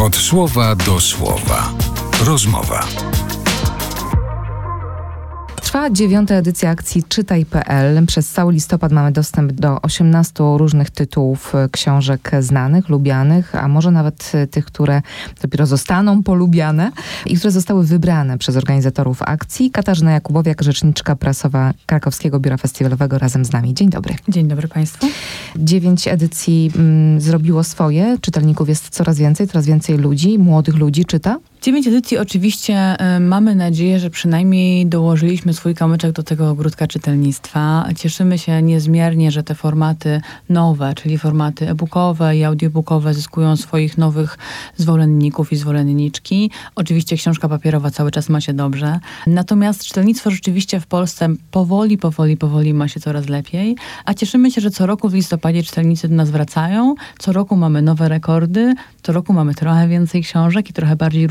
Od słowa do słowa. Rozmowa. Trwa dziewiąta edycja akcji Czytaj.pl. Przez cały listopad mamy dostęp do 18 różnych tytułów e, książek znanych, lubianych, a może nawet e, tych, które dopiero zostaną polubiane i które zostały wybrane przez organizatorów akcji. Katarzyna Jakubowiak, rzeczniczka prasowa Krakowskiego Biura Festiwalowego razem z nami. Dzień dobry. Dzień dobry Państwu. Dziewięć edycji mm, zrobiło swoje. Czytelników jest coraz więcej, coraz więcej ludzi, młodych ludzi czyta. Dziewięć edycji oczywiście y, mamy nadzieję, że przynajmniej dołożyliśmy swój kamyczek do tego ogródka czytelnictwa. Cieszymy się niezmiernie, że te formaty nowe, czyli formaty e-bookowe i audiobookowe zyskują swoich nowych zwolenników i zwolenniczki. Oczywiście książka papierowa cały czas ma się dobrze. Natomiast czytelnictwo rzeczywiście w Polsce powoli, powoli, powoli ma się coraz lepiej. A cieszymy się, że co roku w listopadzie czytelnicy do nas wracają. Co roku mamy nowe rekordy. Co roku mamy trochę więcej książek i trochę bardziej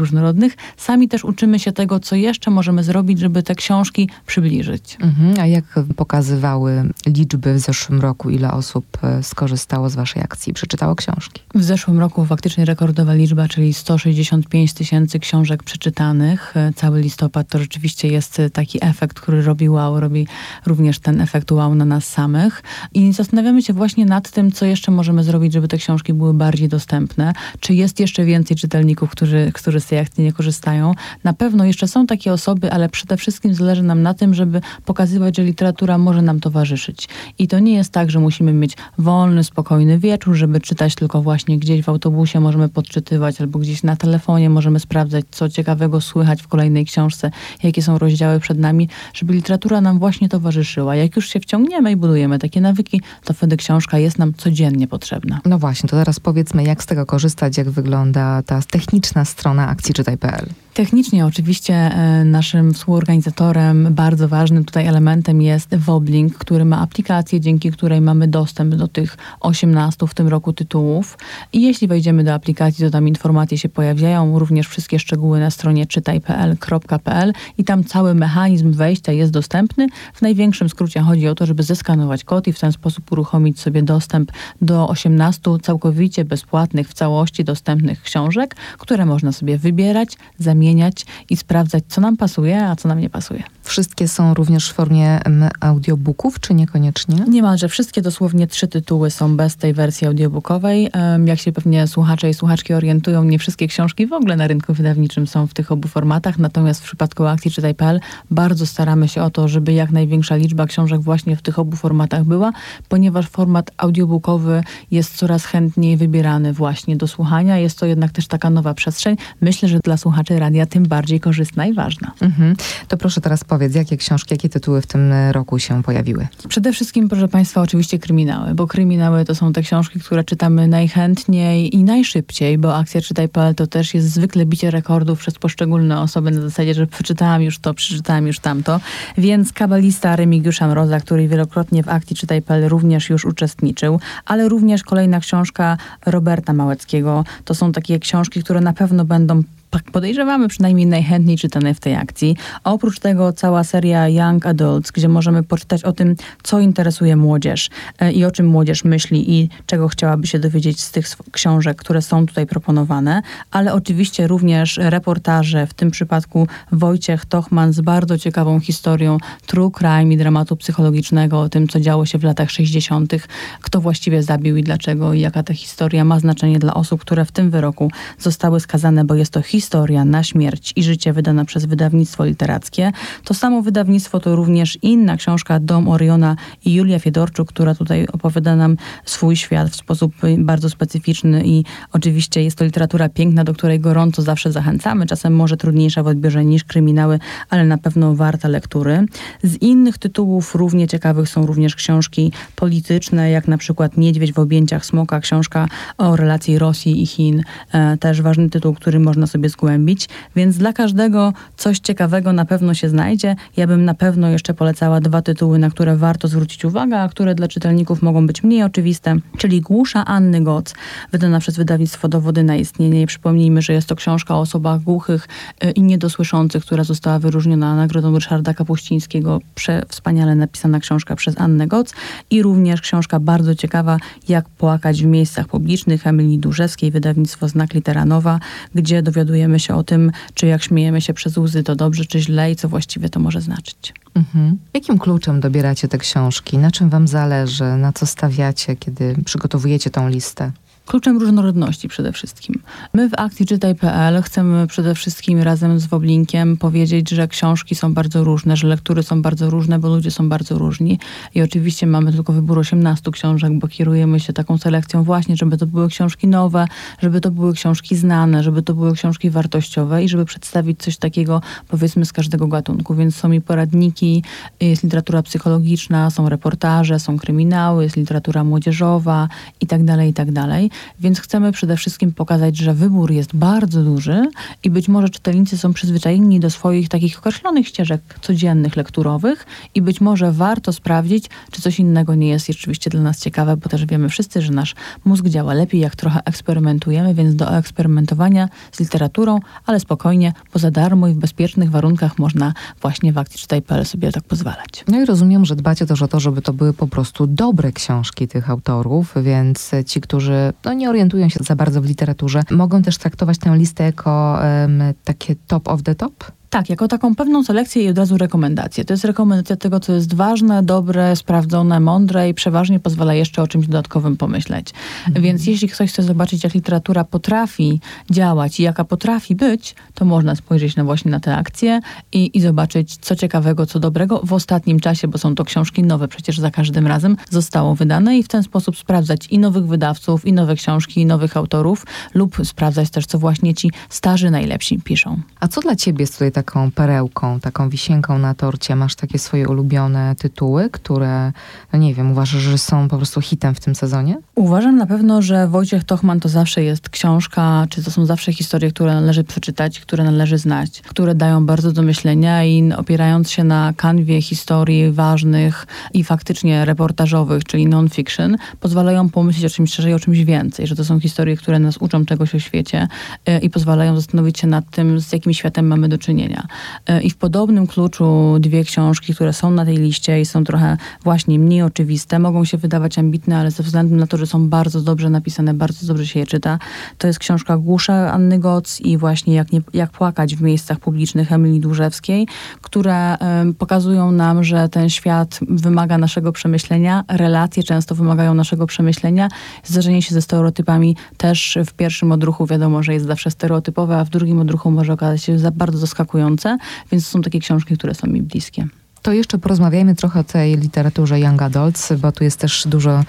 Sami też uczymy się tego, co jeszcze możemy zrobić, żeby te książki przybliżyć. Mhm. A jak pokazywały liczby w zeszłym roku, ile osób e, skorzystało z waszej akcji, przeczytało książki? W zeszłym roku faktycznie rekordowa liczba, czyli 165 tysięcy książek przeczytanych. E, Cały listopad to rzeczywiście jest e, taki efekt, który robi wow, robi również ten efekt wow na nas samych. I zastanawiamy się właśnie nad tym, co jeszcze możemy zrobić, żeby te książki były bardziej dostępne. Czy jest jeszcze więcej czytelników, którzy, którzy z tej nie korzystają? Na pewno jeszcze są takie osoby, ale przede wszystkim zależy nam na tym, żeby pokazywać, że literatura może nam towarzyszyć. I to nie jest tak, że musimy mieć wolny, spokojny wieczór, żeby czytać tylko właśnie gdzieś w autobusie możemy podczytywać, albo gdzieś na telefonie możemy sprawdzać, co ciekawego słychać w kolejnej książce, jakie są rozdziały przed nami, żeby literatura nam właśnie towarzyszyła. Jak już się wciągniemy i budujemy takie nawyki, to wtedy książka jest nam codziennie potrzebna. No właśnie, to teraz powiedzmy, jak z tego korzystać, jak wygląda ta techniczna strona akcji Czytaj.pl. Technicznie oczywiście e, naszym współorganizatorem, bardzo ważnym tutaj elementem jest Woblink, który ma aplikację, dzięki której mamy dostęp do tych 18 w tym roku tytułów. I jeśli wejdziemy do aplikacji, to tam informacje się pojawiają, również wszystkie szczegóły na stronie czytaj.pl.pl i tam cały mechanizm wejścia jest dostępny. W największym skrócie chodzi o to, żeby zeskanować kod i w ten sposób uruchomić sobie dostęp do 18 całkowicie bezpłatnych, w całości dostępnych książek, które można sobie wybierać, zamieniać i sprawdzać, co nam pasuje, a co nam nie pasuje. Wszystkie są również w formie audiobooków, czy niekoniecznie? Niemalże wszystkie, dosłownie trzy tytuły są bez tej wersji audiobookowej. Jak się pewnie słuchacze i słuchaczki orientują, nie wszystkie książki w ogóle na rynku wydawniczym są w tych obu formatach, natomiast w przypadku akcji Czytaj.pl bardzo staramy się o to, żeby jak największa liczba książek właśnie w tych obu formatach była, ponieważ format audiobookowy jest coraz chętniej wybierany właśnie do słuchania. Jest to jednak też taka nowa przestrzeń. Myślę, że dla słuchaczy radia tym bardziej korzystna i ważna. Mhm. To proszę teraz powiedz, jakie książki, jakie tytuły w tym e, roku się pojawiły? Przede wszystkim, proszę Państwa, oczywiście kryminały, bo kryminały to są te książki, które czytamy najchętniej i najszybciej, bo akcja Czytaj.pl to też jest zwykle bicie rekordów przez poszczególne osoby na zasadzie, że przeczytałam już to, przeczytałam już tamto. Więc kabalista Remigiusza Mroza, który wielokrotnie w akcji Czytaj.pl również już uczestniczył, ale również kolejna książka Roberta Małeckiego. To są takie książki, które na pewno będą podejrzewamy przynajmniej najchętniej czytane w tej akcji. Oprócz tego cała seria Young Adults, gdzie możemy poczytać o tym, co interesuje młodzież e, i o czym młodzież myśli i czego chciałaby się dowiedzieć z tych książek, które są tutaj proponowane, ale oczywiście również reportaże, w tym przypadku Wojciech Tochman z bardzo ciekawą historią true crime i dramatu psychologicznego o tym, co działo się w latach 60., kto właściwie zabił i dlaczego i jaka ta historia ma znaczenie dla osób, które w tym wyroku zostały skazane, bo jest to historia na śmierć i życie wydana przez wydawnictwo literackie. To samo wydawnictwo to również inna książka Dom Oriona i Julia Fiedorczuk, która tutaj opowiada nam swój świat w sposób bardzo specyficzny i oczywiście jest to literatura piękna, do której gorąco zawsze zachęcamy. Czasem może trudniejsza w odbiorze niż kryminały, ale na pewno warta lektury. Z innych tytułów równie ciekawych są również książki polityczne, jak na przykład Niedźwiedź w objęciach smoka, książka o relacji Rosji i Chin. E, też ważny tytuł, który można sobie sobie zgłębić, więc dla każdego coś ciekawego na pewno się znajdzie. Ja bym na pewno jeszcze polecała dwa tytuły, na które warto zwrócić uwagę, a które dla czytelników mogą być mniej oczywiste, czyli Głusza Anny Goc, wydana przez wydawnictwo Dowody na istnienie. Przypomnijmy, że jest to książka o osobach głuchych y, i niedosłyszących, która została wyróżniona nagrodą Ryszarda Kapuścińskiego. Wspaniale napisana książka przez Annę Goc i również książka bardzo ciekawa, Jak płakać w miejscach publicznych Emilii Durzewskiej, wydawnictwo Znak Literanowa, gdzie dowiadujemy się o tym, czy jak śmiejemy się przez łzy, to dobrze, czy źle i co właściwie to może znaczyć. Mhm. Jakim kluczem dobieracie te książki? Na czym wam zależy? Na co stawiacie, kiedy przygotowujecie tą listę? Kluczem różnorodności przede wszystkim. My w akcji Czytaj.pl chcemy przede wszystkim razem z Woblinkiem powiedzieć, że książki są bardzo różne, że lektury są bardzo różne, bo ludzie są bardzo różni. I oczywiście mamy tylko wybór 18 książek, bo kierujemy się taką selekcją właśnie, żeby to były książki nowe, żeby to były książki znane, żeby to były książki wartościowe i żeby przedstawić coś takiego powiedzmy z każdego gatunku. Więc są i poradniki, jest literatura psychologiczna, są reportaże, są kryminały, jest literatura młodzieżowa i tak dalej, i tak dalej. Więc chcemy przede wszystkim pokazać, że wybór jest bardzo duży i być może czytelnicy są przyzwyczajeni do swoich takich określonych ścieżek codziennych, lekturowych i być może warto sprawdzić, czy coś innego nie jest rzeczywiście dla nas ciekawe, bo też wiemy wszyscy, że nasz mózg działa lepiej, jak trochę eksperymentujemy, więc do eksperymentowania z literaturą, ale spokojnie, bo za darmo i w bezpiecznych warunkach można właśnie w akcji czytaj.pl sobie tak pozwalać. No i rozumiem, że dbacie też o to, żeby to były po prostu dobre książki tych autorów, więc ci, którzy no, nie orientują się za bardzo w literaturze, mogą też traktować tę listę jako um, takie top of the top? Tak, jako taką pewną selekcję i od razu rekomendację. To jest rekomendacja tego, co jest ważne, dobre, sprawdzone, mądre i przeważnie pozwala jeszcze o czymś dodatkowym pomyśleć. Mhm. Więc jeśli ktoś chce zobaczyć, jak literatura potrafi działać i jaka potrafi być, to można spojrzeć na właśnie na te akcje i, i zobaczyć, co ciekawego, co dobrego w ostatnim czasie, bo są to książki nowe, przecież za każdym razem zostało wydane i w ten sposób sprawdzać i nowych wydawców, i nowe książki, i nowych autorów, lub sprawdzać też, co właśnie ci starzy najlepsi piszą. A co dla ciebie jest tutaj tak taką perełką, taką wisienką na torcie? Masz takie swoje ulubione tytuły, które, no nie wiem, uważasz, że są po prostu hitem w tym sezonie? Uważam na pewno, że Wojciech Tochman to zawsze jest książka, czy to są zawsze historie, które należy przeczytać, które należy znać, które dają bardzo do myślenia i opierając się na kanwie historii ważnych i faktycznie reportażowych, czyli non-fiction, pozwalają pomyśleć o czymś szerzej, o czymś więcej, że to są historie, które nas uczą czegoś o świecie y, i pozwalają zastanowić się nad tym, z jakim światem mamy do czynienia. E, I w podobnym kluczu dwie książki, które są na tej liście i są trochę właśnie mniej oczywiste, mogą się wydawać ambitne, ale ze względu na to, że są bardzo dobrze napisane, bardzo dobrze się je czyta, to jest książka Głusza Anny Goc i właśnie Jak, nie, jak płakać w miejscach publicznych Emilii Dłużewskiej, które um, pokazują nam, że ten świat wymaga naszego przemyślenia, relacje często wymagają naszego przemyślenia. Zdarzenie się ze stereotypami też w pierwszym odruchu wiadomo, że jest zawsze stereotypowe, a w drugim odruchu może okazać się za bardzo zaskakujące więc są takie książki, które są mi bliskie. To jeszcze porozmawiajmy trochę o tej literaturze young adults, bo tu jest też dużo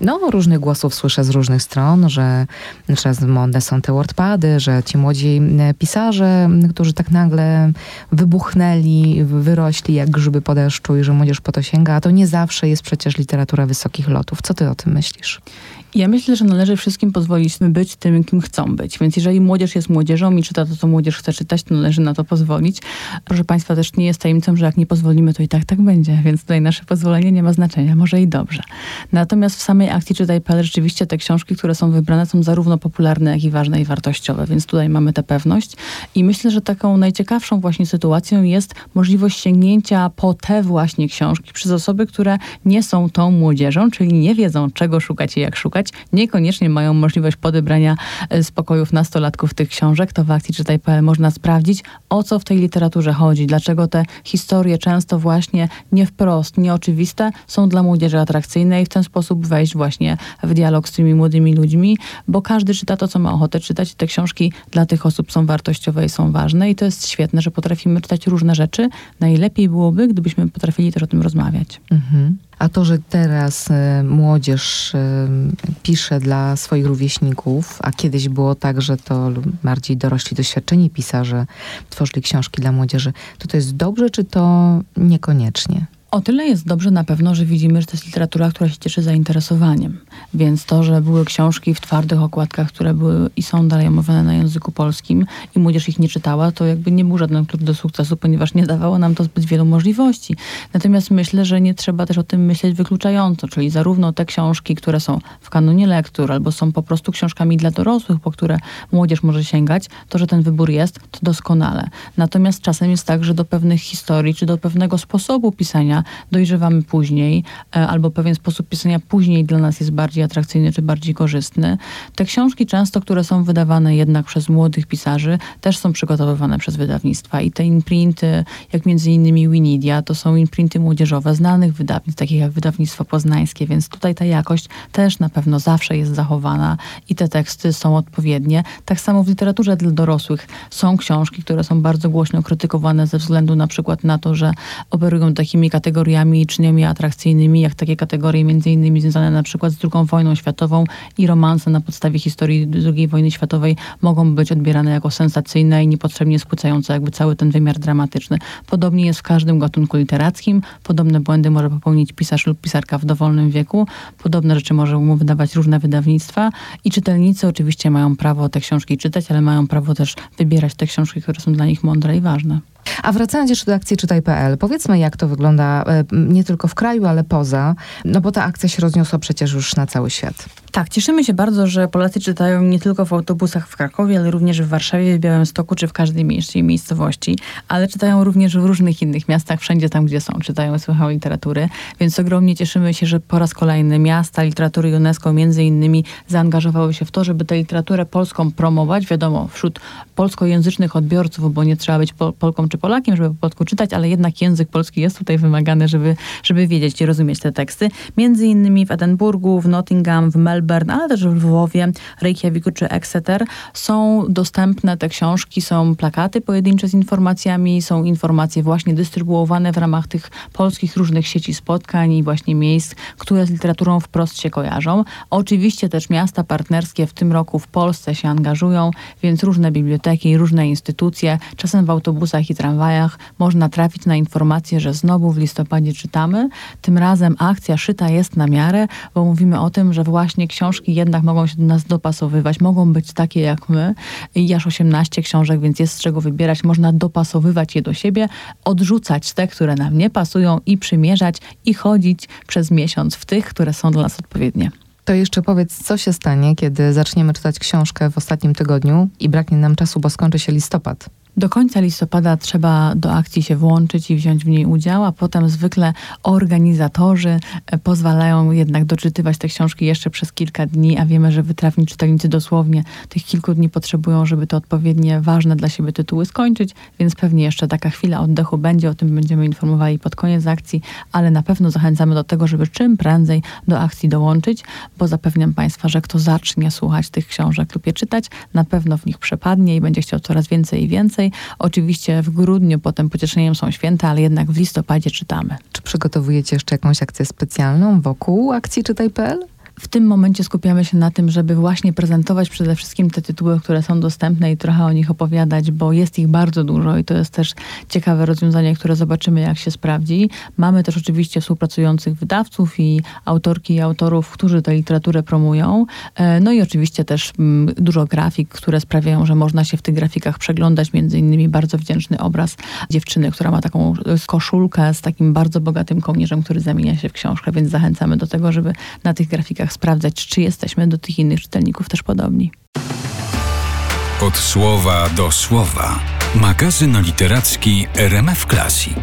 no, różnych głosów, słyszę z różnych stron, że teraz modne są te wordpady, że ci młodzi pisarze, którzy tak nagle wybuchnęli, wyrośli jak grzyby po deszczu i że młodzież po to sięga, a to nie zawsze jest przecież literatura wysokich lotów. Co ty o tym myślisz? Ja myślę, że należy wszystkim pozwolić być tym, kim chcą być. Więc jeżeli młodzież jest młodzieżą i czyta to, co młodzież chce czytać, to należy na to pozwolić. Proszę Państwa, też nie jest tajemnicą, że jak nie pozwolimy, to i tak tak będzie. Więc tutaj nasze pozwolenie nie ma znaczenia. Może i dobrze. Natomiast w samej akcji Czytaj.pl rzeczywiście te książki, które są wybrane, są zarówno popularne, jak i ważne i wartościowe. Więc tutaj mamy tę pewność. I myślę, że taką najciekawszą właśnie sytuacją jest możliwość sięgnięcia po te właśnie książki przez osoby, które nie są tą młodzieżą, czyli nie wiedzą, czego szukać i jak szukać niekoniecznie mają możliwość podebrania e, spokojów nastolatków tych książek, to w akcji Czytaj.pl można sprawdzić, o co w tej literaturze chodzi, dlaczego te historie często właśnie nie wprost, nieoczywiste są dla młodzieży atrakcyjne i w ten sposób wejść właśnie w dialog z tymi młodymi ludźmi, bo każdy czyta to, co ma ochotę czytać. Te książki dla tych osób są wartościowe i są ważne i to jest świetne, że potrafimy czytać różne rzeczy. Najlepiej byłoby, gdybyśmy potrafili też o tym rozmawiać. Mhm. A to, że teraz y, młodzież y, pisze dla swoich rówieśników, a kiedyś było tak, że to bardziej dorośli, doświadczeni pisarze tworzyli książki dla młodzieży, to to jest dobrze, czy to niekoniecznie? O tyle jest dobrze na pewno, że widzimy, że to jest literatura, która się cieszy zainteresowaniem. Więc to, że były książki w twardych okładkach, które były i są dalej omawiane na języku polskim i młodzież ich nie czytała, to jakby nie był żaden klucz do sukcesu, ponieważ nie dawało nam to zbyt wielu możliwości. Natomiast myślę, że nie trzeba też o tym myśleć wykluczająco, czyli zarówno te książki, które są w kanonie lektur albo są po prostu książkami dla dorosłych, po które młodzież może sięgać, to, że ten wybór jest, to doskonale. Natomiast czasem jest tak, że do pewnych historii czy do pewnego sposobu pisania dojrzewamy później, e, albo pewien sposób pisania później dla nas jest bardziej atrakcyjny czy bardziej korzystny. Te książki często, które są wydawane jednak przez młodych pisarzy, też są przygotowywane przez wydawnictwa i te imprinty, jak między innymi Winidia, to są imprinty młodzieżowe znanych wydawnictw, takich jak wydawnictwo poznańskie, więc tutaj ta jakość też na pewno zawsze jest zachowana i te teksty są odpowiednie. Tak samo w literaturze dla dorosłych są książki, które są bardzo głośno krytykowane ze względu na przykład na to, że operują takimi kategoriami czyniami atrakcyjnymi, jak takie kategorie między innymi związane na przykład z II wojną światową i romanse na podstawie historii II wojny światowej mogą być odbierane jako sensacyjne i niepotrzebnie spłycające jakby cały ten wymiar dramatyczny. Podobnie jest w każdym gatunku literackim. Podobne błędy może popełnić pisarz lub pisarka w dowolnym wieku. Podobne rzeczy może mu wydawać różne wydawnictwa i czytelnicy oczywiście mają prawo te książki czytać, ale mają prawo też wybierać te książki, które są dla nich mądre i ważne. A wracając jeszcze do akcji Czytaj.pl, powiedzmy jak to wygląda e, nie tylko w kraju, ale poza, no bo ta akcja się rozniosła przecież już na cały świat. Tak, cieszymy się bardzo, że Polacy czytają nie tylko w autobusach w Krakowie, ale również w Warszawie, w Białymstoku czy w każdej mniejszej miejscowości, ale czytają również w różnych innych miastach, wszędzie tam, gdzie są, czytają słuchają literatury, więc ogromnie cieszymy się, że po raz kolejny miasta literatury UNESCO między innymi zaangażowały się w to, żeby tę literaturę polską promować, wiadomo, wśród polskojęzycznych odbiorców, bo nie trzeba być Pol Polką czy Polakiem, żeby po polsku czytać, ale jednak język polski jest tutaj wymagany, żeby, żeby wiedzieć i rozumieć te teksty. Między innymi w Edynburgu, w Nottingham, w Melbourne, ale też w Lwowie, Reykjaviku czy Exeter są dostępne te książki, są plakaty pojedyncze z informacjami, są informacje właśnie dystrybuowane w ramach tych polskich różnych sieci spotkań i właśnie miejsc, które z literaturą wprost się kojarzą. Oczywiście też miasta partnerskie w tym roku w Polsce się angażują, więc różne biblioteki, różne instytucje, czasem w autobusach i tramwajach można trafić na informację, że znowu w listopadzie czytamy. Tym razem akcja szyta jest na miarę, bo mówimy o tym, że właśnie książki jednak mogą się do nas dopasowywać, mogą być takie jak my. I aż 18 książek, więc jest z czego wybierać. Można dopasowywać je do siebie, odrzucać te, które nam nie pasują i przymierzać i chodzić przez miesiąc w tych, które są dla nas odpowiednie. To jeszcze powiedz, co się stanie, kiedy zaczniemy czytać książkę w ostatnim tygodniu i braknie nam czasu, bo skończy się listopad. Do końca listopada trzeba do akcji się włączyć i wziąć w niej udział, a potem zwykle organizatorzy e, pozwalają jednak doczytywać te książki jeszcze przez kilka dni, a wiemy, że wytrawni czytelnicy dosłownie tych kilku dni potrzebują, żeby te odpowiednie ważne dla siebie tytuły skończyć, więc pewnie jeszcze taka chwila oddechu będzie, o tym będziemy informowali pod koniec akcji, ale na pewno zachęcamy do tego, żeby czym prędzej do akcji dołączyć, bo zapewniam Państwa, że kto zacznie słuchać tych książek lub je czytać, na pewno w nich przepadnie i będzie chciał coraz więcej i więcej. Oczywiście w grudniu potem pocieszeniem są święta, ale jednak w listopadzie czytamy. Czy przygotowujecie jeszcze jakąś akcję specjalną wokół akcji Czytaj.pl? W tym momencie skupiamy się na tym, żeby właśnie prezentować przede wszystkim te tytuły, które są dostępne i trochę o nich opowiadać, bo jest ich bardzo dużo i to jest też ciekawe rozwiązanie, które zobaczymy, jak się sprawdzi. Mamy też oczywiście współpracujących wydawców i autorki i autorów, którzy tę literaturę promują. E, no i oczywiście też mm, dużo grafik, które sprawiają, że można się w tych grafikach przeglądać. Między innymi bardzo wdzięczny obraz dziewczyny, która ma taką koszulkę z takim bardzo bogatym kołnierzem, który zamienia się w książkę, więc zachęcamy do tego, żeby na tych grafikach sprawdzać, czy jesteśmy do tych innych czytelników też podobni. Od słowa do słowa. Magazyn literacki RMF Classic.